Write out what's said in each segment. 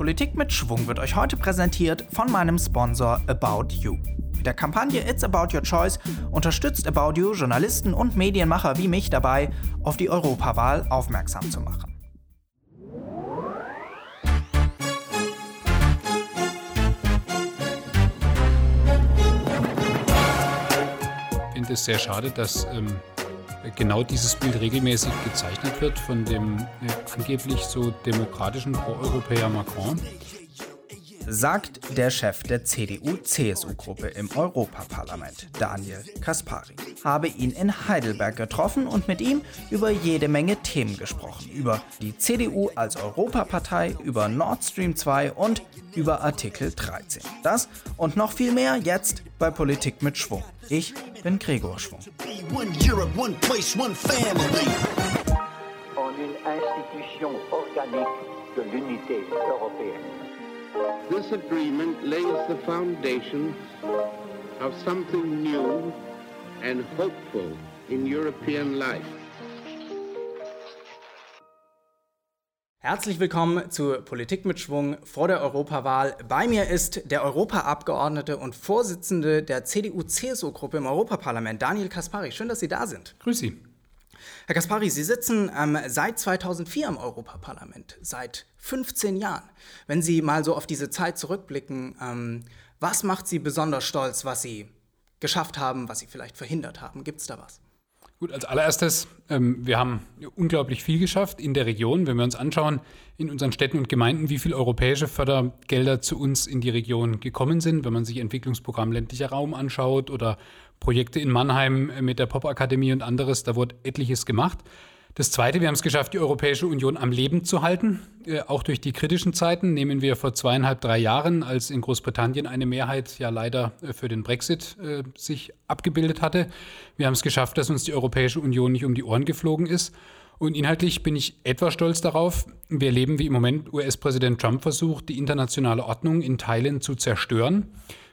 Politik mit Schwung wird euch heute präsentiert von meinem Sponsor About You. Mit der Kampagne It's About Your Choice unterstützt About You Journalisten und Medienmacher wie mich dabei, auf die Europawahl aufmerksam zu machen. Ich finde es sehr schade, dass ähm, genau dieses Bild regelmäßig gezeichnet wird von dem äh, angeblich so demokratischen Pro-Europäer Macron. Sagt der Chef der CDU-CSU-Gruppe im Europaparlament, Daniel Kaspari. Habe ihn in Heidelberg getroffen und mit ihm über jede Menge Themen gesprochen. Über die CDU als Europapartei, über Nord Stream 2 und über Artikel 13. Das und noch viel mehr jetzt bei Politik mit Schwung. Ich bin Gregor Schwung. One Europe, one place, one family. en une institution organique de l'unité européenne. This agreement lays the foundation of something new and hopeful in European life. Herzlich willkommen zu Politik mit Schwung vor der Europawahl. Bei mir ist der Europaabgeordnete und Vorsitzende der CDU-CSU-Gruppe im Europaparlament, Daniel Kaspari. Schön, dass Sie da sind. Grüß Sie. Herr Kaspari, Sie sitzen ähm, seit 2004 im Europaparlament, seit 15 Jahren. Wenn Sie mal so auf diese Zeit zurückblicken, ähm, was macht Sie besonders stolz, was Sie geschafft haben, was Sie vielleicht verhindert haben? Gibt es da was? Gut, als allererstes, ähm, wir haben unglaublich viel geschafft in der Region. Wenn wir uns anschauen, in unseren Städten und Gemeinden, wie viele europäische Fördergelder zu uns in die Region gekommen sind, wenn man sich Entwicklungsprogramm ländlicher Raum anschaut oder Projekte in Mannheim mit der Popakademie und anderes, da wurde etliches gemacht. Das Zweite, wir haben es geschafft, die Europäische Union am Leben zu halten, äh, auch durch die kritischen Zeiten. Nehmen wir vor zweieinhalb, drei Jahren, als in Großbritannien eine Mehrheit ja leider äh, für den Brexit äh, sich abgebildet hatte. Wir haben es geschafft, dass uns die Europäische Union nicht um die Ohren geflogen ist. Und inhaltlich bin ich etwas stolz darauf. Wir erleben, wie im Moment US-Präsident Trump versucht, die internationale Ordnung in Teilen zu zerstören.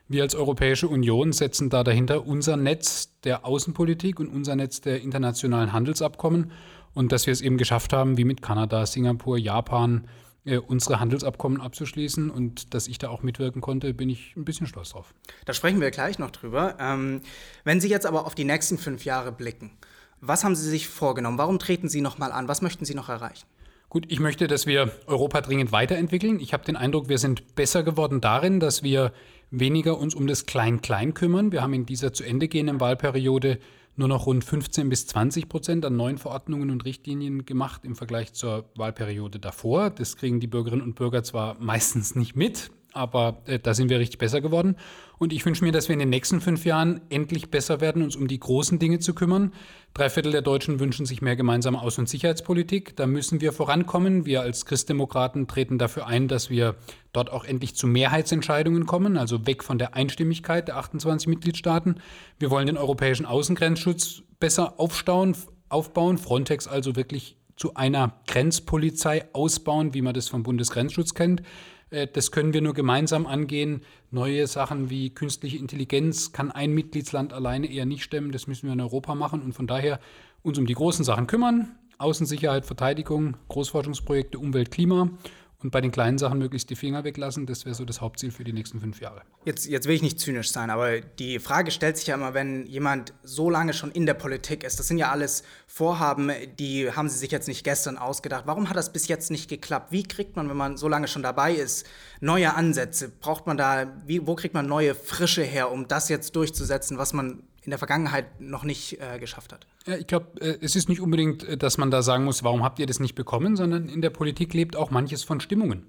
Wir als Europäische Union setzen da dahinter unser Netz der Außenpolitik und unser Netz der internationalen Handelsabkommen und dass wir es eben geschafft haben, wie mit Kanada, Singapur, Japan, äh, unsere Handelsabkommen abzuschließen und dass ich da auch mitwirken konnte, bin ich ein bisschen stolz drauf. Da sprechen wir gleich noch drüber. Ähm, wenn Sie jetzt aber auf die nächsten fünf Jahre blicken, was haben Sie sich vorgenommen? Warum treten Sie nochmal an? Was möchten Sie noch erreichen? Gut, ich möchte, dass wir Europa dringend weiterentwickeln. Ich habe den Eindruck, wir sind besser geworden darin, dass wir weniger uns um das Klein-Klein kümmern. Wir haben in dieser zu Ende gehenden Wahlperiode nur noch rund 15 bis 20 Prozent an neuen Verordnungen und Richtlinien gemacht im Vergleich zur Wahlperiode davor. Das kriegen die Bürgerinnen und Bürger zwar meistens nicht mit, aber äh, da sind wir richtig besser geworden. Und ich wünsche mir, dass wir in den nächsten fünf Jahren endlich besser werden, uns um die großen Dinge zu kümmern. Drei Viertel der Deutschen wünschen sich mehr gemeinsame Außen- und Sicherheitspolitik. Da müssen wir vorankommen. Wir als Christdemokraten treten dafür ein, dass wir dort auch endlich zu Mehrheitsentscheidungen kommen, also weg von der Einstimmigkeit der 28 Mitgliedstaaten. Wir wollen den europäischen Außengrenzschutz besser aufstauen, aufbauen, Frontex also wirklich zu einer Grenzpolizei ausbauen, wie man das vom Bundesgrenzschutz kennt. Äh, Das können wir nur gemeinsam angehen. Neue Sachen wie künstliche Intelligenz kann ein Mitgliedsland alleine eher nicht stemmen. Das müssen wir in Europa machen und von daher uns um die großen Sachen kümmern. Außensicherheit, Verteidigung, Großforschungsprojekte, Umwelt, Klima und bei den kleinen Sachen möglichst die Finger weglassen. Das wäre so das Hauptziel für die nächsten fünf Jahre. Jetzt, jetzt will ich nicht zynisch sein, aber die Frage stellt sich ja immer, wenn jemand so lange schon in der Politik ist. Das sind ja alles Vorhaben, die haben Sie sich jetzt nicht gestern ausgedacht. Warum hat das bis jetzt nicht geklappt? Wie kriegt man, wenn man so lange schon dabei ist, neue Ansätze? Braucht man da, wie, wo kriegt man neue Frische her, um das jetzt durchzusetzen, was man in der Vergangenheit noch nicht äh, geschafft hat? Ich glaube, äh, es ist nicht unbedingt, äh, dass man da sagen muss, warum habt ihr das nicht bekommen, sondern in der Politik lebt auch manches von Stimmungen.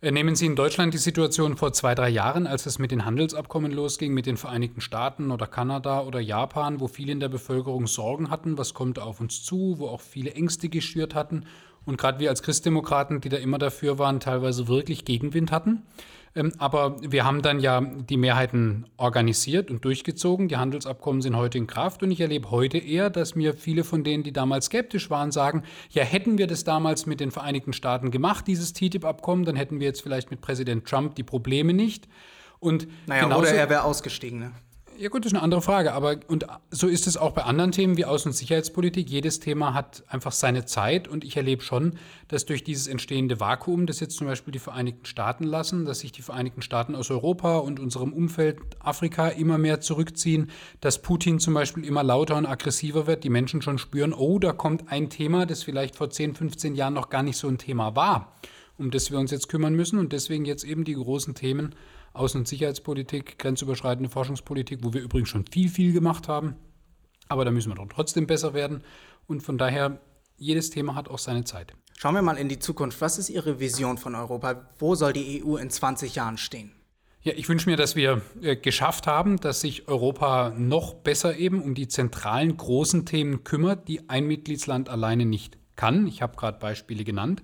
Äh, Nehmen Sie in Deutschland die Situation vor zwei, drei Jahren, als es mit den Handelsabkommen losging, mit den Vereinigten Staaten oder Kanada oder Japan, wo viele in der Bevölkerung Sorgen hatten, was kommt auf uns zu, wo auch viele Ängste geschürt hatten. Und gerade wir als Christdemokraten, die da immer dafür waren, teilweise wirklich Gegenwind hatten. Ähm, Aber wir haben dann ja die Mehrheiten organisiert und durchgezogen. Die Handelsabkommen sind heute in Kraft und ich erlebe heute eher, dass mir viele von denen, die damals skeptisch waren, sagen, ja, hätten wir das damals mit den Vereinigten Staaten gemacht, dieses TTIP-Abkommen, dann hätten wir jetzt vielleicht mit Präsident Trump die Probleme nicht. Und Naja, genauso- oder er wäre ausgestiegen, ne? Ja gut, das ist eine andere Frage, aber und so ist es auch bei anderen Themen wie Außen- und Sicherheitspolitik. Jedes Thema hat einfach seine Zeit und ich erlebe schon, dass durch dieses entstehende Vakuum, das jetzt zum Beispiel die Vereinigten Staaten lassen, dass sich die Vereinigten Staaten aus Europa und unserem Umfeld Afrika immer mehr zurückziehen, dass Putin zum Beispiel immer lauter und aggressiver wird, die Menschen schon spüren, oh, da kommt ein Thema, das vielleicht vor 10, 15 Jahren noch gar nicht so ein Thema war, um das wir uns jetzt kümmern müssen und deswegen jetzt eben die großen Themen Außen- und Sicherheitspolitik, grenzüberschreitende Forschungspolitik, wo wir übrigens schon viel, viel gemacht haben. Aber da müssen wir doch trotzdem besser werden. Und von daher, jedes Thema hat auch seine Zeit. Schauen wir mal in die Zukunft. Was ist Ihre Vision von Europa? Wo soll die EU in 20 Jahren stehen? Ja, ich wünsche mir, dass wir äh, geschafft haben, dass sich Europa noch besser eben um die zentralen großen Themen kümmert, die ein Mitgliedsland alleine nicht kann. Ich habe gerade Beispiele genannt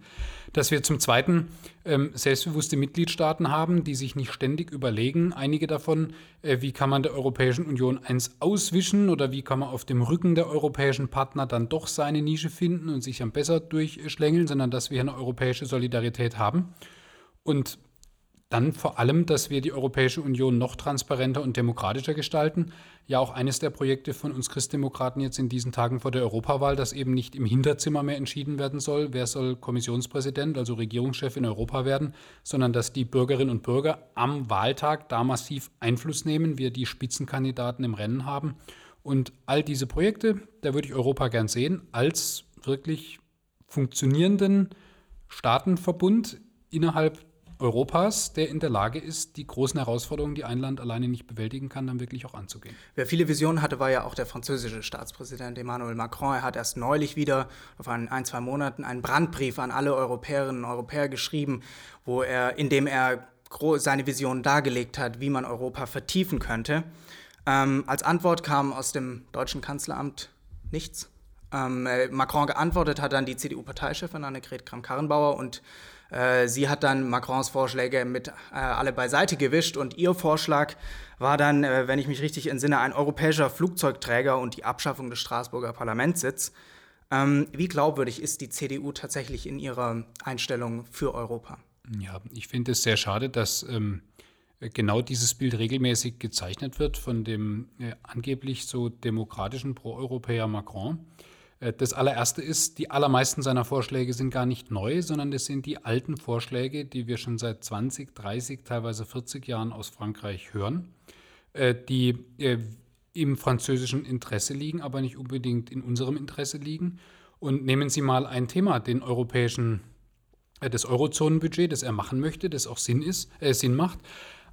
dass wir zum Zweiten ähm, selbstbewusste Mitgliedstaaten haben, die sich nicht ständig überlegen, einige davon, äh, wie kann man der Europäischen Union eins auswischen oder wie kann man auf dem Rücken der europäischen Partner dann doch seine Nische finden und sich am besser durchschlängeln, sondern dass wir eine europäische Solidarität haben. Und dann vor allem, dass wir die Europäische Union noch transparenter und demokratischer gestalten. Ja, auch eines der Projekte von uns Christdemokraten jetzt in diesen Tagen vor der Europawahl, dass eben nicht im Hinterzimmer mehr entschieden werden soll, wer soll Kommissionspräsident, also Regierungschef in Europa werden, sondern dass die Bürgerinnen und Bürger am Wahltag da massiv Einfluss nehmen, wir die Spitzenkandidaten im Rennen haben. Und all diese Projekte, da würde ich Europa gern sehen, als wirklich funktionierenden Staatenverbund innerhalb Europas, der in der Lage ist, die großen Herausforderungen, die ein Land alleine nicht bewältigen kann, dann wirklich auch anzugehen. Wer viele Visionen hatte, war ja auch der französische Staatspräsident Emmanuel Macron. Er hat erst neulich wieder auf ein, ein zwei Monaten einen Brandbrief an alle Europäerinnen und Europäer geschrieben, wo er, in dem er seine Visionen dargelegt hat, wie man Europa vertiefen könnte. Ähm, als Antwort kam aus dem deutschen Kanzleramt nichts. Ähm, äh, Macron geantwortet hat dann die CDU-Parteichefin Annegret Kramp-Karrenbauer und äh, sie hat dann Macrons Vorschläge mit äh, alle beiseite gewischt und ihr Vorschlag war dann, äh, wenn ich mich richtig entsinne, ein europäischer Flugzeugträger und die Abschaffung des Straßburger Parlamentssitz. Ähm, wie glaubwürdig ist die CDU tatsächlich in ihrer Einstellung für Europa? Ja, ich finde es sehr schade, dass ähm, genau dieses Bild regelmäßig gezeichnet wird von dem äh, angeblich so demokratischen Pro-Europäer Macron. Äh, das allererste ist, die allermeisten seiner Vorschläge sind gar nicht neu, sondern das sind die alten Vorschläge, die wir schon seit 20, 30, teilweise 40 Jahren aus Frankreich hören, äh, die äh, im französischen Interesse liegen, aber nicht unbedingt in unserem Interesse liegen. Und nehmen Sie mal ein Thema, den europäischen, das Eurozonenbudget, das er machen möchte, das auch Sinn, ist, äh, Sinn macht.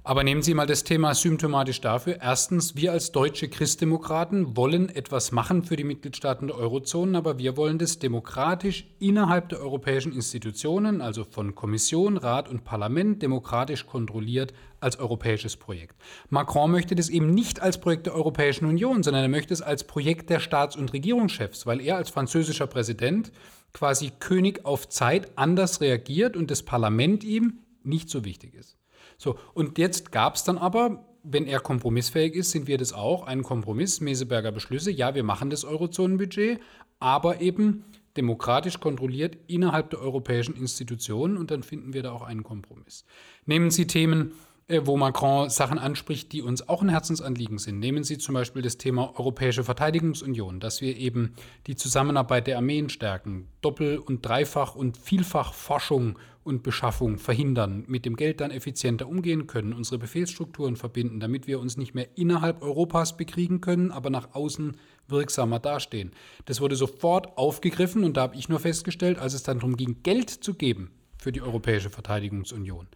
Aber nehmen Sie mal das Thema symptomatisch dafür. Erstens, wir als deutsche Christdemokraten wollen etwas machen für die Mitgliedstaaten der Eurozone, aber wir wollen das demokratisch innerhalb der europäischen Institutionen, also von Kommission, Rat und Parlament, demokratisch kontrolliert als europäisches Projekt. Macron möchte das eben nicht als Projekt der Europäischen Union, sondern er möchte es als Projekt der Staats- und Regierungschefs, weil er als französischer Präsident quasi König auf Zeit anders reagiert und das Parlament ihm nicht so wichtig ist. So, und jetzt gab es dann aber, wenn er kompromissfähig ist, sind wir das auch, einen Kompromiss, Meseberger Beschlüsse, ja, wir machen das Eurozonenbudget, aber eben demokratisch kontrolliert innerhalb der europäischen Institutionen und dann finden wir da auch einen Kompromiss. Nehmen Sie Themen äh, wo Macron Sachen anspricht, die uns auch ein Herzensanliegen sind. Nehmen Sie zum Beispiel das Thema Europäische Verteidigungsunion, dass wir eben die Zusammenarbeit der Armeen stärken, Doppel- und Dreifach- und Vielfachforschung und Beschaffung verhindern, mit dem Geld dann effizienter umgehen können, unsere Befehlsstrukturen verbinden, damit wir uns nicht mehr innerhalb Europas bekriegen können, aber nach außen wirksamer dastehen. Das wurde sofort aufgegriffen und da habe ich nur festgestellt, als es dann darum ging, Geld zu geben für die Europäische Verteidigungsunion,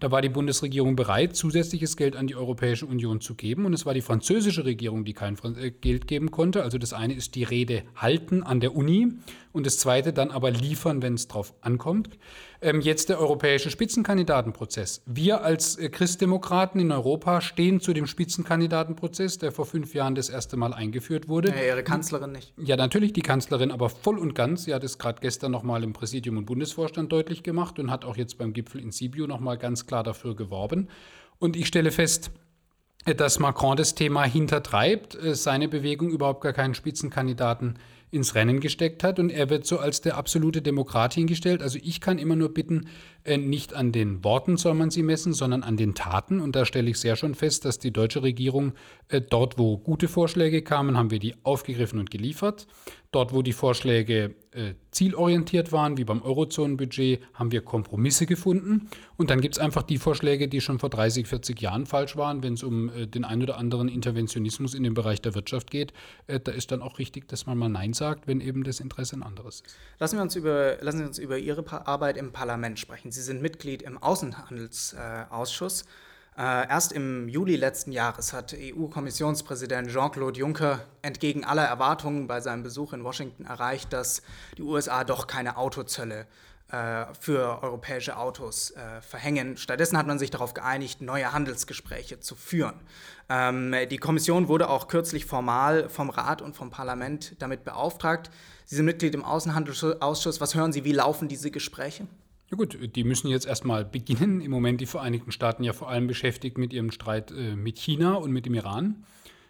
da war die Bundesregierung bereit, zusätzliches Geld an die Europäische Union zu geben. Und es war die französische Regierung, die kein äh, Geld geben konnte. Also das eine ist die Rede halten an der Uni und das zweite dann aber liefern, wenn es drauf ankommt. Ähm, jetzt der europäische Spitzenkandidatenprozess. Wir als äh, Christdemokraten in Europa stehen zu dem Spitzenkandidatenprozess, der vor fünf Jahren das erste Mal eingeführt wurde. Ja, Ihre Kanzlerin nicht. Ja, natürlich die Kanzlerin, aber voll und ganz. Sie hat es gerade gestern nochmal im Präsidium und Bundesvorstand deutlich gemacht und hat auch jetzt beim Gipfel in Sibiu nochmal ganz klar dafür geworben. Und ich stelle fest, dass Macron das Thema hintertreibt, äh, seine Bewegung überhaupt gar keinen Spitzenkandidaten ins Rennen gesteckt hat und er wird so als der absolute Demokrat hingestellt. Also ich kann immer nur bitten, äh, nicht an den Worten soll man sie messen, sondern an den Taten. Und da stelle ich sehr schon fest, dass die deutsche Regierung äh, dort, wo gute Vorschläge kamen, haben wir die aufgegriffen und geliefert. Dort, wo die Vorschläge äh, zielorientiert waren, wie beim Eurozonenbudget, haben wir Kompromisse gefunden. Und dann gibt es einfach die Vorschläge, die schon vor 30, 40 Jahren falsch waren, wenn es um äh, den ein oder anderen Interventionismus in dem Bereich der Wirtschaft geht. Äh, da ist dann auch richtig, dass man mal Nein sagt, wenn eben das Interesse ein anderes ist. Lassen wir uns über, lassen Sie uns über Ihre Arbeit im Parlament sprechen. Sie sind Mitglied im Außenhandelsausschuss. Äh, erst im Juli letzten Jahres hat EU-Kommissionspräsident Jean-Claude Juncker entgegen aller Erwartungen bei seinem Besuch in Washington erreicht, dass die USA doch keine Autozölle äh, für europäische Autos äh, verhängen. Stattdessen hat man sich darauf geeinigt, neue Handelsgespräche zu führen. Ähm, die Kommission wurde auch kürzlich formal vom Rat und vom Parlament damit beauftragt. Sie sind Mitglied im Außenhandelsausschuss. Was hören Sie, wie laufen diese Gespräche? Ja gut, die müssen jetzt erstmal beginnen. Im Moment die Vereinigten Staaten ja vor allem beschäftigt mit ihrem Streit äh, mit China und mit dem Iran.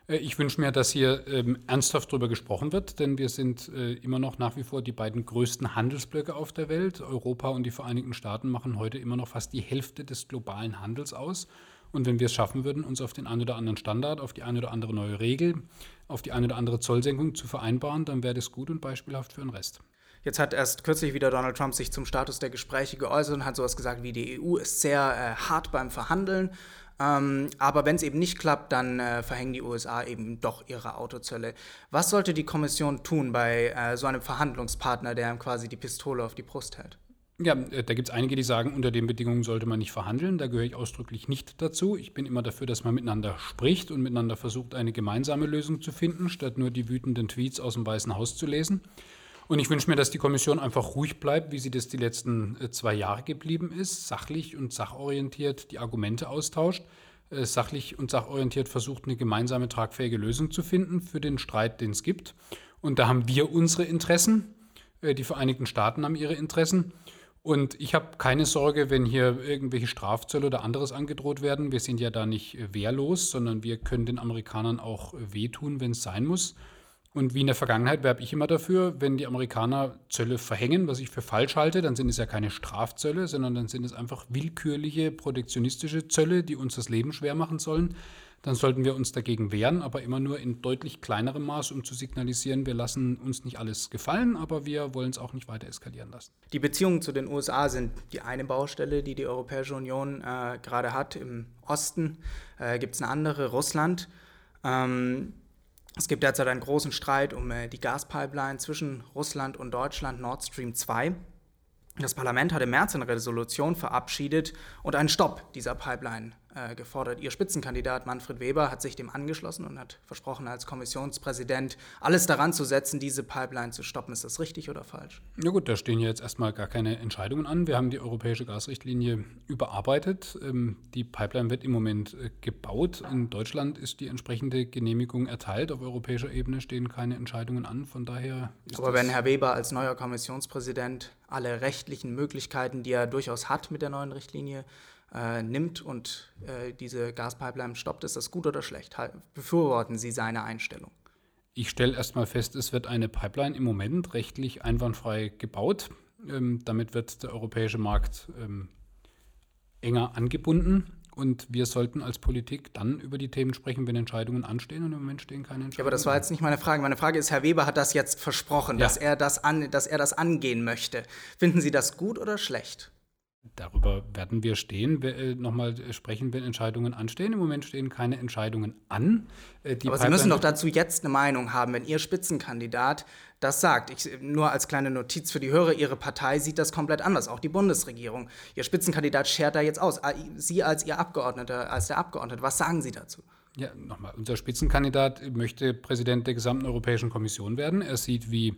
Äh, ich wünsche mir, dass hier ähm, ernsthaft darüber gesprochen wird, denn wir sind äh, immer noch nach wie vor die beiden größten Handelsblöcke auf der Welt. Europa und die Vereinigten Staaten machen heute immer noch fast die Hälfte des globalen Handels aus. Und wenn wir es schaffen würden, uns auf den einen oder anderen Standard, auf die eine oder andere neue Regel, auf die eine oder andere Zollsenkung zu vereinbaren, dann wäre das gut und beispielhaft für den Rest. Jetzt hat erst kürzlich wieder Donald Trump sich zum Status der Gespräche geäußert und hat sowas gesagt wie die EU ist sehr äh, hart beim Verhandeln. Ähm, aber wenn es eben nicht klappt, dann äh, verhängen die USA eben doch ihre Autozölle. Was sollte die Kommission tun bei äh, so einem Verhandlungspartner, der quasi die Pistole auf die Brust hält? Ja, äh, da gibt es einige, die sagen, unter den Bedingungen sollte man nicht verhandeln. Da gehöre ich ausdrücklich nicht dazu. Ich bin immer dafür, dass man miteinander spricht und miteinander versucht, eine gemeinsame Lösung zu finden, statt nur die wütenden Tweets aus dem Weißen Haus zu lesen. Und ich wünsche mir, dass die Kommission einfach ruhig bleibt, wie sie das die letzten äh, zwei Jahre geblieben ist, sachlich und sachorientiert die Argumente austauscht, äh, sachlich und sachorientiert versucht, eine gemeinsame tragfähige Lösung zu finden für den Streit, den es gibt. Und da haben wir unsere Interessen, äh, die Vereinigten Staaten haben ihre Interessen. Und ich habe keine Sorge, wenn hier irgendwelche Strafzölle oder anderes angedroht werden. Wir sind ja da nicht wehrlos, sondern wir können den Amerikanern auch wehtun, wenn es sein muss. Und wie in der Vergangenheit werbe ich immer dafür, wenn die Amerikaner Zölle verhängen, was ich für falsch halte, dann sind es ja keine Strafzölle, sondern dann sind es einfach willkürliche protektionistische Zölle, die uns das Leben schwer machen sollen. Dann sollten wir uns dagegen wehren, aber immer nur in deutlich kleinerem Maß, um zu signalisieren, wir lassen uns nicht alles gefallen, aber wir wollen es auch nicht weiter eskalieren lassen. Die Beziehungen zu den USA sind die eine Baustelle, die die Europäische Union äh, gerade hat. Im Osten äh, gibt es eine andere, Russland. Ähm, es gibt derzeit einen großen Streit um äh, die Gaspipeline zwischen Russland und Deutschland, Nord Stream 2. Das Parlament hat im März eine Resolution verabschiedet und einen Stopp dieser Pipeline äh, gefordert. Ihr Spitzenkandidat Manfred Weber hat sich dem angeschlossen und hat versprochen, als Kommissionspräsident alles daran zu setzen, diese Pipeline zu stoppen. Ist das richtig oder falsch? Ja gut, da stehen jetzt erstmal gar keine Entscheidungen an. Wir haben die europäische Gasrichtlinie überarbeitet. Ähm, die Pipeline wird im Moment äh, gebaut. In Deutschland ist die entsprechende Genehmigung erteilt. Auf europäischer Ebene stehen keine Entscheidungen an. Von daher Aber wenn Herr Weber als neuer Kommissionspräsident alle rechtlichen Möglichkeiten, die er durchaus hat mit der neuen Richtlinie, äh, nimmt und äh, diese Gaspipeline stoppt, ist das gut oder schlecht? Befürworten Sie seine Einstellung? Ich stelle erstmal fest, es wird eine Pipeline im Moment rechtlich einwandfrei gebaut. Ähm, damit wird der europäische Markt ähm, enger angebunden. Und wir sollten als Politik dann über die Themen sprechen, wenn Entscheidungen anstehen. Und im Moment stehen keine Entscheidungen. Ja, aber das war jetzt nicht meine Frage. Meine Frage ist, Herr Weber hat das jetzt versprochen, ja. dass, er das an, dass er das angehen möchte. Finden Sie das gut oder schlecht? Darüber werden wir stehen, äh, nochmal sprechen, wenn Entscheidungen anstehen. Im Moment stehen keine Entscheidungen an. Äh, Aber Sie müssen doch dazu jetzt eine Meinung haben, wenn Ihr Spitzenkandidat das sagt. Ich, nur als kleine Notiz für die Hörer, Ihre Partei sieht das komplett anders, auch die Bundesregierung. Ihr Spitzenkandidat schert da jetzt aus. Sie als Ihr Abgeordneter, als der Abgeordnete, was sagen Sie dazu? Ja, nochmal, unser Spitzenkandidat möchte Präsident der gesamten Europäischen Kommission werden. Er sieht, wie äh,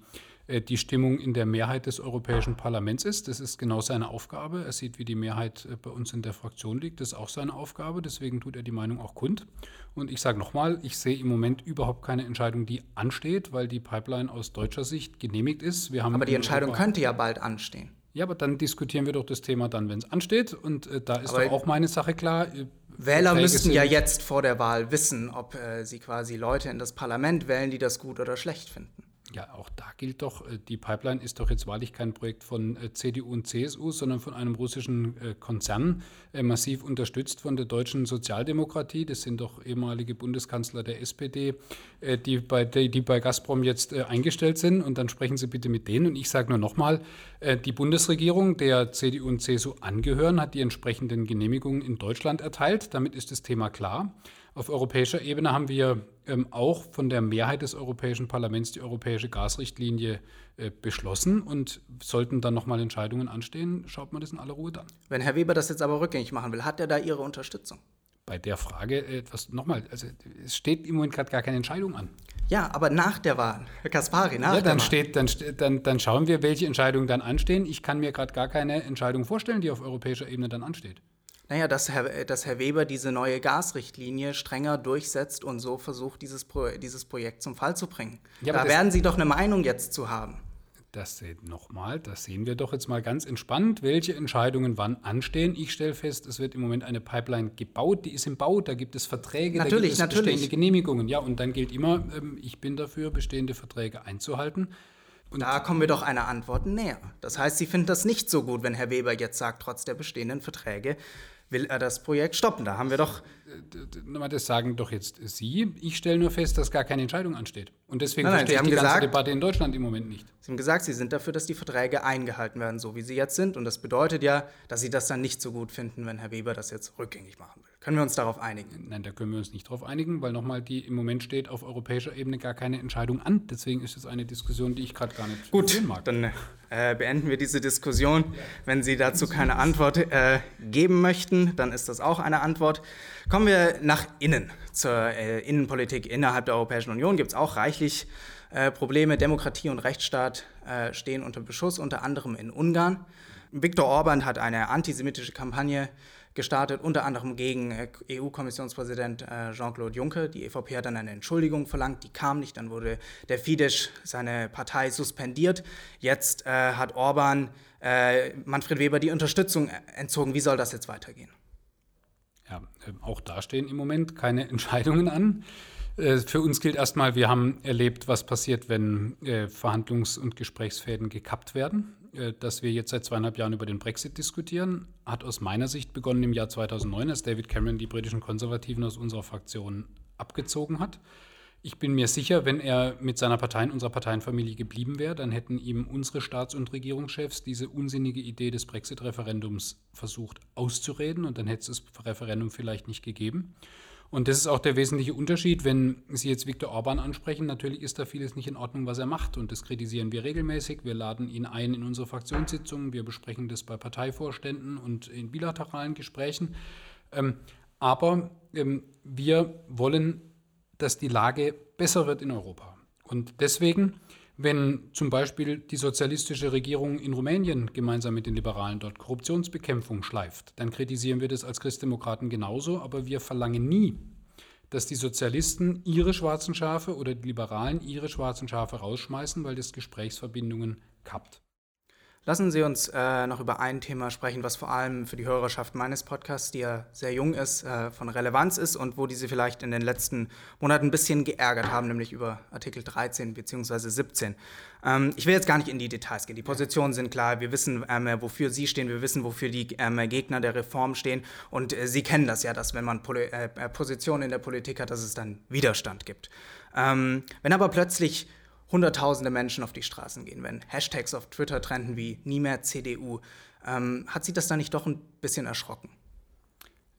die Stimmung in der Mehrheit des Europäischen Parlaments ist. Das ist genau seine Aufgabe. Er sieht, wie die Mehrheit äh, bei uns in der Fraktion liegt. Das ist auch seine Aufgabe. Deswegen tut er die Meinung auch kund. Und ich sage nochmal, ich sehe im Moment überhaupt keine Entscheidung, die ansteht, weil die Pipeline aus deutscher Sicht genehmigt ist. aber die Entscheidung Europa könnte ja bald anstehen. Ja, aber dann diskutieren wir doch das Thema dann, wenn es ansteht. Und äh, da ist aber doch auch meine Sache klar. Äh, Wähler müssten ja jetzt vor der Wahl wissen, ob äh, sie quasi Leute in das Parlament wählen, die das gut oder schlecht finden. Ja, auch da gilt doch, äh, die Pipeline ist doch jetzt wahrlich kein Projekt von äh, CDU und CSU, sondern von einem russischen äh, Konzern, massiv unterstützt von der deutschen Sozialdemokratie. Das sind doch ehemalige Bundeskanzler der SPD, die bei, die bei Gazprom jetzt eingestellt sind. Und dann sprechen Sie bitte mit denen. Und ich sage nur nochmal, die Bundesregierung, der CDU und CSU angehören, hat die entsprechenden Genehmigungen in Deutschland erteilt. Damit ist das Thema klar. Auf europäischer Ebene haben wir ähm, auch von der Mehrheit des Europäischen Parlaments die europäische Gasrichtlinie äh, beschlossen und sollten dann nochmal Entscheidungen anstehen, schaut man das in aller Ruhe dann. Wenn Herr Weber das jetzt aber rückgängig machen will, hat er da Ihre Unterstützung? Bei der Frage etwas nochmal, also es steht im Moment gerade gar keine Entscheidung an. Ja, aber nach der Wahl, Herr Kaspari, nach ja, dann steht, dann, dann, dann schauen wir, welche Entscheidungen dann anstehen. Ich kann mir gerade gar keine Entscheidung vorstellen, die auf europäischer Ebene dann ansteht. Naja, dass Herr, dass Herr Weber diese neue Gasrichtlinie strenger durchsetzt und so versucht, dieses, Pro, dieses Projekt zum Fall zu bringen. Ja, da werden Sie doch eine Meinung jetzt zu haben. Das nochmal, das sehen wir doch jetzt mal ganz entspannt, welche Entscheidungen wann anstehen. Ich stelle fest, es wird im Moment eine Pipeline gebaut, die ist im Bau, da gibt es Verträge, natürlich, da gibt es natürlich. bestehende Genehmigungen. Ja, und dann gilt immer, ähm, ich bin dafür, bestehende Verträge einzuhalten. Und da kommen wir doch einer Antwort näher. Das heißt, Sie finden das nicht so gut, wenn Herr Weber jetzt sagt, trotz der bestehenden Verträge will er das Projekt stoppen. Da haben wir doch. Das sagen doch jetzt Sie. Ich stelle nur fest, dass gar keine Entscheidung ansteht. Und deswegen nein, nein, verstehe ich die gesagt, ganze Debatte in Deutschland im Moment nicht. Sie haben gesagt, Sie sind dafür, dass die Verträge eingehalten werden, so wie sie jetzt sind. Und das bedeutet ja, dass Sie das dann nicht so gut finden, wenn Herr Weber das jetzt rückgängig machen will. Können wir uns darauf einigen? Nein, da können wir uns nicht darauf einigen, weil nochmal die im Moment steht auf europäischer Ebene gar keine Entscheidung an. Deswegen ist es eine Diskussion, die ich gerade gar nicht Gut, mag. dann äh, beenden wir diese Diskussion. Wenn Sie dazu keine Antwort äh, geben möchten, dann ist das auch eine Antwort. Kommen wir nach innen. Zur äh, Innenpolitik innerhalb der Europäischen Union gibt es auch reichlich äh, Probleme. Demokratie und Rechtsstaat äh, stehen unter Beschuss, unter anderem in Ungarn. Viktor Orban hat eine antisemitische Kampagne gestartet, unter anderem gegen äh, EU-Kommissionspräsident äh, Jean-Claude Juncker. Die EVP hat dann eine Entschuldigung verlangt, die kam nicht. Dann wurde der Fidesz, seine Partei, suspendiert. Jetzt äh, hat Orban Manfred Weber die Unterstützung entzogen. Wie soll das jetzt weitergehen? Ja, auch da stehen im Moment keine Entscheidungen an. Für uns gilt erstmal, wir haben erlebt, was passiert, wenn Verhandlungs- und Gesprächsfäden gekappt werden. Äh, dass wir jetzt seit zweieinhalb Jahren über den Brexit diskutieren, hat aus meiner Sicht begonnen im Jahr 2009, als David Cameron die britischen Konservativen aus unserer Fraktion abgezogen hat. Ich bin mir sicher, wenn er mit seiner Partei in unserer Parteienfamilie geblieben wäre, dann hätten ihm unsere Staats- und Regierungschefs diese unsinnige Idee des Brexit-Referendums versucht auszureden und dann hätte es das Referendum vielleicht nicht gegeben. Und das ist auch der wesentliche Unterschied, wenn Sie jetzt Viktor Orban ansprechen. Natürlich ist da vieles nicht in Ordnung, was er macht. Und das kritisieren wir regelmäßig. Wir laden ihn ein in unsere Fraktionssitzungen. Wir besprechen das bei Parteivorständen und in bilateralen Gesprächen. Ähm, aber ähm, wir wollen, dass die Lage besser wird in Europa. Und deswegen wenn zum Beispiel die sozialistische Regierung in Rumänien gemeinsam mit den Liberalen dort Korruptionsbekämpfung schleift, dann kritisieren wir das als Christdemokraten genauso, aber wir verlangen nie, dass die Sozialisten ihre schwarzen Schafe oder die Liberalen ihre schwarzen Schafe rausschmeißen, weil das Gesprächsverbindungen kappt. Lassen Sie uns äh, noch über ein Thema sprechen, was vor allem für die Hörerschaft meines Podcasts, die ja sehr jung ist, äh, von Relevanz ist und wo die Sie vielleicht in den letzten Monaten ein bisschen geärgert haben, nämlich über Artikel 13 bzw. 17. Ähm, ich will jetzt gar nicht in die Details gehen. Die Positionen sind klar. Wir wissen, ähm, wofür Sie stehen. Wir wissen, wofür die ähm, Gegner der Reform stehen. Und äh, Sie kennen das ja, dass wenn man Poli äh, Positionen in der Politik hat, dass es dann Widerstand gibt. Ähm, wenn aber plötzlich hunderttausende Menschen auf die Straßen gehen, wenn Hashtags auf Twitter trenden wie nie mehr CDU. Ähm, hat Sie das da nicht doch ein bisschen erschrocken?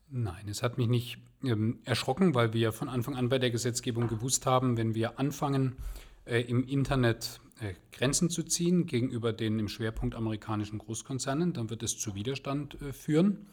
Nein, es hat mich nicht ähm, erschrocken, weil wir von Anfang an bei der Gesetzgebung gewusst haben, wenn wir anfangen, äh, im Internet äh, Grenzen zu ziehen gegenüber den im Schwerpunkt amerikanischen Großkonzernen, dann wird es zu Widerstand äh, führen.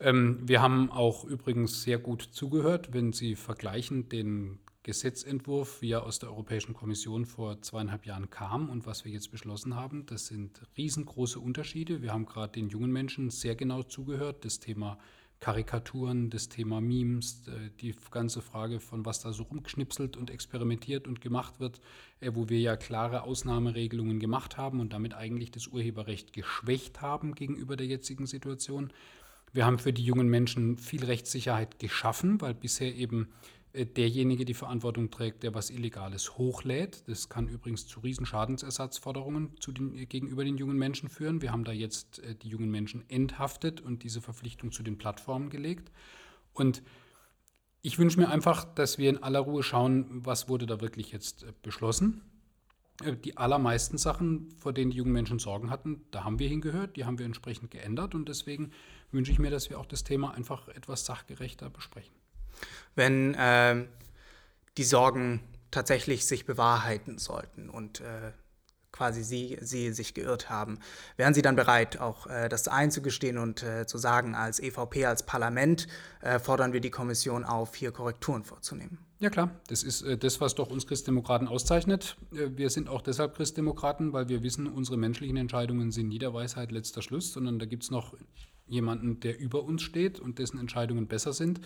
Ähm, wir haben auch übrigens sehr gut zugehört, wenn Sie vergleichen den Gesetzentwurf, wie er aus der Europäischen Kommission vor zweieinhalb Jahren kam und was wir jetzt beschlossen haben, das sind riesengroße Unterschiede. Wir haben gerade den jungen Menschen sehr genau zugehört. Das Thema Karikaturen, das Thema Memes, äh, die ganze Frage von was da so rumgeschnipselt und experimentiert und gemacht wird, äh, wo wir ja klare Ausnahmeregelungen gemacht haben und damit eigentlich das Urheberrecht geschwächt haben gegenüber der jetzigen Situation. Wir haben für die jungen Menschen viel Rechtssicherheit geschaffen, weil bisher eben derjenige die Verantwortung trägt, der was Illegales hochlädt. Das kann übrigens zu riesen Schadensersatzforderungen zu den, äh, gegenüber den jungen Menschen führen. Wir haben da jetzt äh, die jungen Menschen enthaftet und diese Verpflichtung zu den Plattformen gelegt. Und ich wünsche mir einfach, dass wir in aller Ruhe schauen, was wurde da wirklich jetzt beschlossen. Die allermeisten Sachen, vor denen die jungen Menschen Sorgen hatten, da haben wir hingehört, die haben wir entsprechend geändert und deswegen wünsche ich mir, dass wir auch das Thema einfach etwas sachgerechter besprechen wenn äh, die Sorgen tatsächlich sich bewahrheiten sollten und äh, quasi sie, sie sich geirrt haben. Wären Sie dann bereit, auch äh, das einzugestehen und äh, zu sagen, als EVP, als Parlament äh, fordern wir die Kommission auf, hier Korrekturen vorzunehmen? Ja klar, das ist äh, das, was doch uns Christdemokraten auszeichnet. Wir sind auch deshalb Christdemokraten, weil wir wissen, unsere menschlichen Entscheidungen sind nie der Weisheit letzter Schluss, sondern da gibt es noch jemanden, der über uns steht und dessen Entscheidungen besser sind.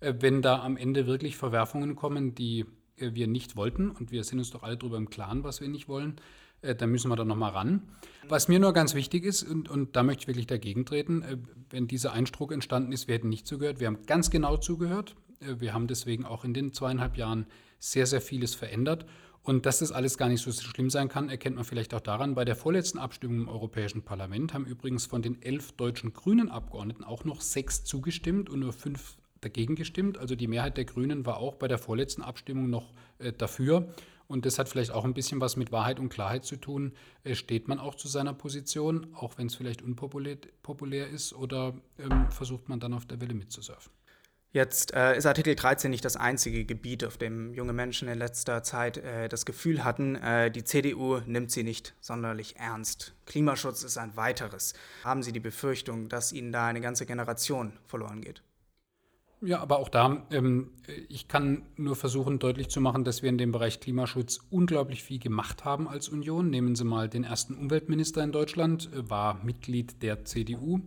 Äh, wenn da am Ende wirklich Verwerfungen kommen, die äh, wir nicht wollten, und wir sind uns doch alle darüber im Klaren, was wir nicht wollen, äh, dann müssen wir da nochmal ran. Was mir nur ganz wichtig ist, und, und da möchte ich wirklich dagegen treten, wenn dieser Eindruck entstanden ist, wir hätten nicht zugehört. Wir haben ganz genau zugehört. Wir haben deswegen auch in den zweieinhalb Jahren sehr, sehr vieles verändert. Und dass das alles gar nicht so schlimm sein kann, erkennt man vielleicht auch daran. Bei der vorletzten Abstimmung im Europäischen Parlament haben übrigens von den elf deutschen grünen Abgeordneten auch noch sechs zugestimmt und nur fünf dagegen gestimmt. Also die Mehrheit der Grünen war auch bei der vorletzten Abstimmung noch äh, dafür. Und das hat vielleicht auch ein bisschen was mit Wahrheit und Klarheit zu tun. Äh, steht man auch zu seiner Position, auch wenn es vielleicht unpopulär populär ist, oder ähm, versucht man dann auf der Welle mitzusurfen? Jetzt äh, ist Artikel 13 nicht das einzige Gebiet, auf dem junge Menschen in letzter Zeit äh, das Gefühl hatten, äh, die CDU nimmt sie nicht sonderlich ernst. Klimaschutz ist ein weiteres. Haben Sie die Befürchtung, dass Ihnen da eine ganze Generation verloren geht? Ja, aber auch da, ähm, ich kann nur versuchen deutlich zu machen, dass wir in dem Bereich Klimaschutz unglaublich viel gemacht haben als Union. Nehmen Sie mal den ersten Umweltminister in Deutschland, äh, war Mitglied der CDU.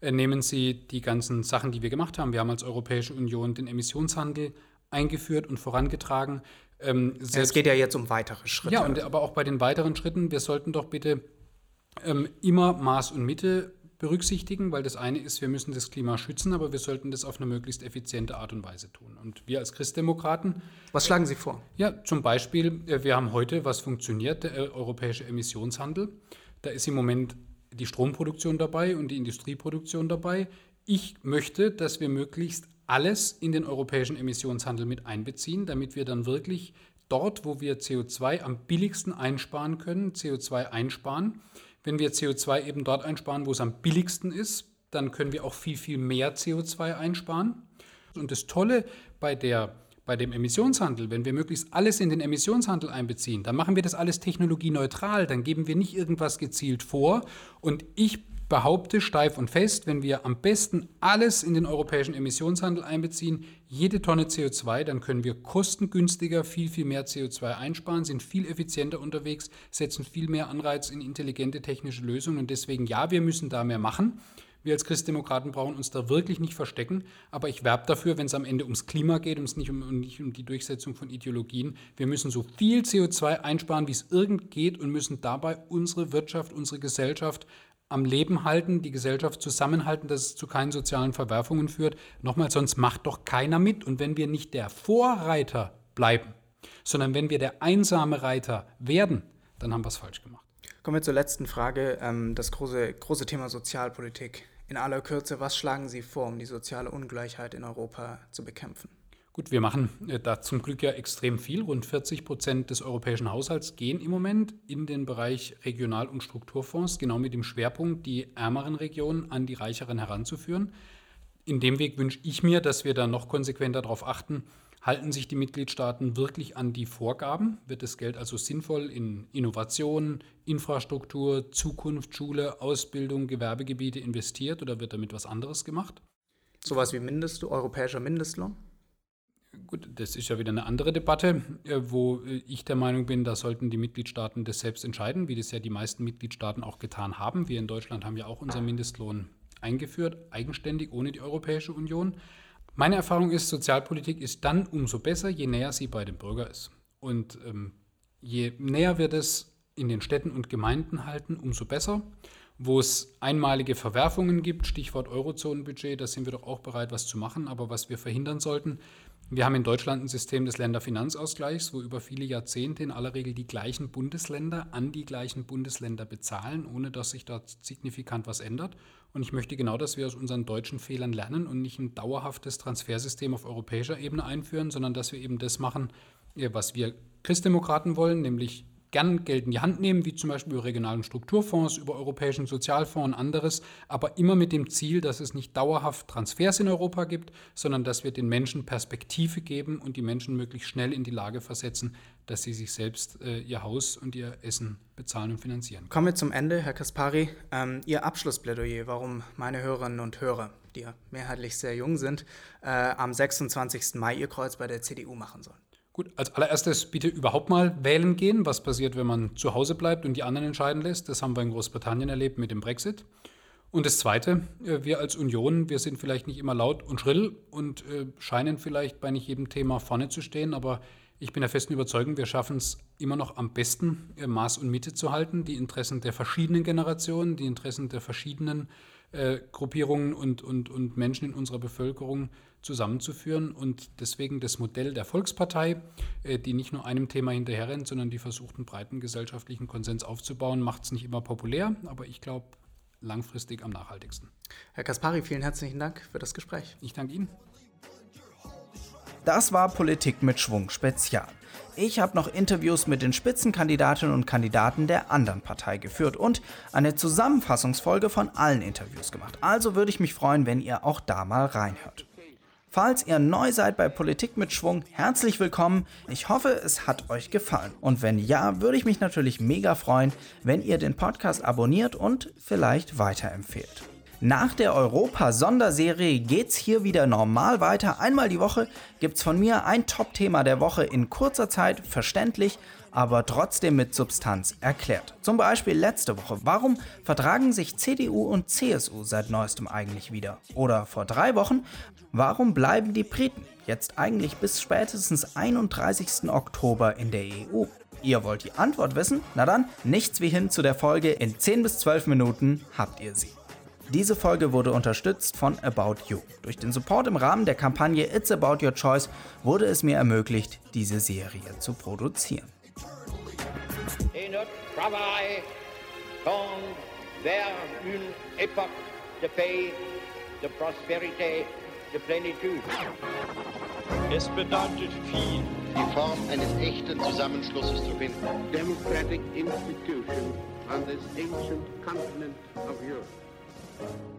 Äh, nehmen Sie die ganzen Sachen, die wir gemacht haben. Wir haben als Europäische Union den Emissionshandel eingeführt und vorangetragen. Ähm, es geht ja jetzt um weitere Schritte. Ja, und, aber auch bei den weiteren Schritten, wir sollten doch bitte ähm, immer Maß und Mitte berücksichtigen, weil das eine ist, wir müssen das Klima schützen, aber wir sollten das auf eine möglichst effiziente Art und Weise tun. Und wir als Christdemokraten. Was schlagen Sie vor? Ja, zum Beispiel, äh, wir haben heute, was funktioniert, der äh, europäische Emissionshandel. Da ist im Moment die Stromproduktion dabei und die Industrieproduktion dabei. Ich möchte, dass wir möglichst alles in den europäischen Emissionshandel mit einbeziehen, damit wir dann wirklich dort, wo wir CO2 am billigsten einsparen können, CO2 einsparen. Wenn wir CO2 eben dort einsparen, wo es am billigsten ist, dann können wir auch viel, viel mehr CO2 einsparen. Und das Tolle bei, der, bei dem Emissionshandel, wenn wir möglichst alles in den Emissionshandel einbeziehen, dann machen wir das alles technologieneutral, dann geben wir nicht irgendwas gezielt vor. Und ich behaupte steif und fest, wenn wir am besten alles in den europäischen Emissionshandel einbeziehen, jede Tonne CO2, dann können wir kostengünstiger viel, viel mehr CO2 einsparen, sind viel effizienter unterwegs, setzen viel mehr Anreiz in intelligente technische Lösungen und deswegen ja, wir müssen da mehr machen. Wir als Christdemokraten brauchen uns da wirklich nicht verstecken, aber ich werbe dafür, wenn es am Ende ums Klima geht und nicht um, nicht um die Durchsetzung von Ideologien. Wir müssen so viel CO2 einsparen, wie es irgend geht und müssen dabei unsere Wirtschaft, unsere Gesellschaft am Leben halten, die Gesellschaft zusammenhalten, dass es zu keinen sozialen Verwerfungen führt. Nochmal, sonst macht doch keiner mit. Und wenn wir nicht der Vorreiter bleiben, sondern wenn wir der einsame Reiter werden, dann haben wir es falsch gemacht. Kommen wir zur letzten Frage. Ähm, das große, große Thema Sozialpolitik. In aller Kürze, was schlagen Sie vor, um die soziale Ungleichheit in Europa zu bekämpfen? Gut, wir machen äh, da zum Glück ja extrem viel. Rund 40 Prozent des europäischen Haushalts gehen im Moment in den Bereich Regional- und Strukturfonds, genau mit dem Schwerpunkt, die ärmeren Regionen an die reicheren heranzuführen. In dem Weg wünsche ich mir, dass wir da noch konsequenter darauf achten, halten sich die Mitgliedstaaten wirklich an die Vorgaben? Wird das Geld also sinnvoll in Innovation, Infrastruktur, Zukunft, Schule, Ausbildung, Gewerbegebiete investiert oder wird damit was anderes gemacht? Sowas wie Mindest, europäischer Mindestlohn? Gut, das ist ja wieder eine andere Debatte, äh, wo äh, ich der Meinung bin, da sollten die Mitgliedstaaten das selbst entscheiden, wie das ja die meisten Mitgliedstaaten auch getan haben. Wir in Deutschland haben ja auch unseren Mindestlohn eingeführt, eigenständig, ohne die Europäische Union. Meine Erfahrung ist, Sozialpolitik ist dann umso besser, je näher sie bei dem Bürger ist. Und ähm, je näher wir das in den Städten und Gemeinden halten, umso besser wo es einmalige Verwerfungen gibt, Stichwort Eurozonenbudget, da sind wir doch auch bereit, was zu machen. Aber was wir verhindern sollten, wir haben in Deutschland ein System des Länderfinanzausgleichs, wo über viele Jahrzehnte in aller Regel die gleichen Bundesländer an die gleichen Bundesländer bezahlen, ohne dass sich dort signifikant was ändert. Und ich möchte genau, dass wir aus unseren deutschen Fehlern lernen und nicht ein dauerhaftes Transfersystem auf europäischer Ebene einführen, sondern dass wir eben das machen, was wir Christdemokraten wollen, nämlich gern Geld in die Hand nehmen, wie zum Beispiel über regionalen Strukturfonds, über europäischen Sozialfonds und anderes, aber immer mit dem Ziel, dass es nicht dauerhaft Transfers in Europa gibt, sondern dass wir den Menschen Perspektive geben und die Menschen möglichst schnell in die Lage versetzen, dass sie sich selbst äh, ihr Haus und ihr Essen bezahlen und finanzieren. Kommen wir zum Ende, Herr Kaspari. Ähm, ihr Abschlussplädoyer, warum meine Hörerinnen und Hörer, die mehrheitlich sehr jung sind, äh, am 26. Mai ihr Kreuz bei der CDU machen sollen. Gut, als allererstes bitte überhaupt mal wählen gehen. Was passiert, wenn man zu Hause bleibt und die anderen entscheiden lässt? Das haben wir in Großbritannien erlebt mit dem Brexit. Und das Zweite, äh, wir als Union, wir sind vielleicht nicht immer laut und schrill und äh, scheinen vielleicht bei nicht jedem Thema vorne zu stehen, aber ich bin der festen Überzeugung, wir schaffen es immer noch am besten, äh, Maß und Mitte zu halten, die Interessen der verschiedenen Generationen, die Interessen der verschiedenen äh, Gruppierungen und, und, und Menschen in unserer Bevölkerung zusammenzuführen und deswegen das Modell der Volkspartei, äh, die nicht nur einem Thema hinterherrennt, sondern die versucht, einen breiten gesellschaftlichen Konsens aufzubauen, macht es nicht immer populär, aber ich glaube langfristig am nachhaltigsten. Herr Kaspari, vielen herzlichen Dank für das Gespräch. Ich danke Ihnen. Das war Politik mit Schwung Spezial. Ich habe noch Interviews mit den Spitzenkandidatinnen und Kandidaten der anderen Partei geführt und eine Zusammenfassungsfolge von allen Interviews gemacht. Also würde ich mich freuen, wenn ihr auch da mal reinhört. Falls ihr neu seid bei Politik mit Schwung, herzlich willkommen. Ich hoffe, es hat euch gefallen. Und wenn ja, würde ich mich natürlich mega freuen, wenn ihr den Podcast abonniert und vielleicht weiterempfehlt. Nach der Europa-Sonderserie geht's hier wieder normal weiter. Einmal die Woche gibt's von mir ein Top-Thema der Woche in kurzer Zeit, verständlich aber trotzdem mit Substanz erklärt. Zum Beispiel letzte Woche, warum vertragen sich CDU und CSU seit neuestem eigentlich wieder? Oder vor drei Wochen, warum bleiben die Briten jetzt eigentlich bis spätestens 31. Oktober in der EU? Ihr wollt die Antwort wissen? Na dann, nichts wie hin zu der Folge. In 10 bis 12 Minuten habt ihr sie. Diese Folge wurde unterstützt von About You. Durch den Support im Rahmen der Kampagne It's About Your Choice wurde es mir ermöglicht, diese Serie zu produzieren. et notre travail tendent vers une époque de paix, de prospérité, de plénitude. Es bedeutet viel, die Form eines echten Zusammenschlusses zu finden. Democratic institution on this ancient continent of Europe. Thank you.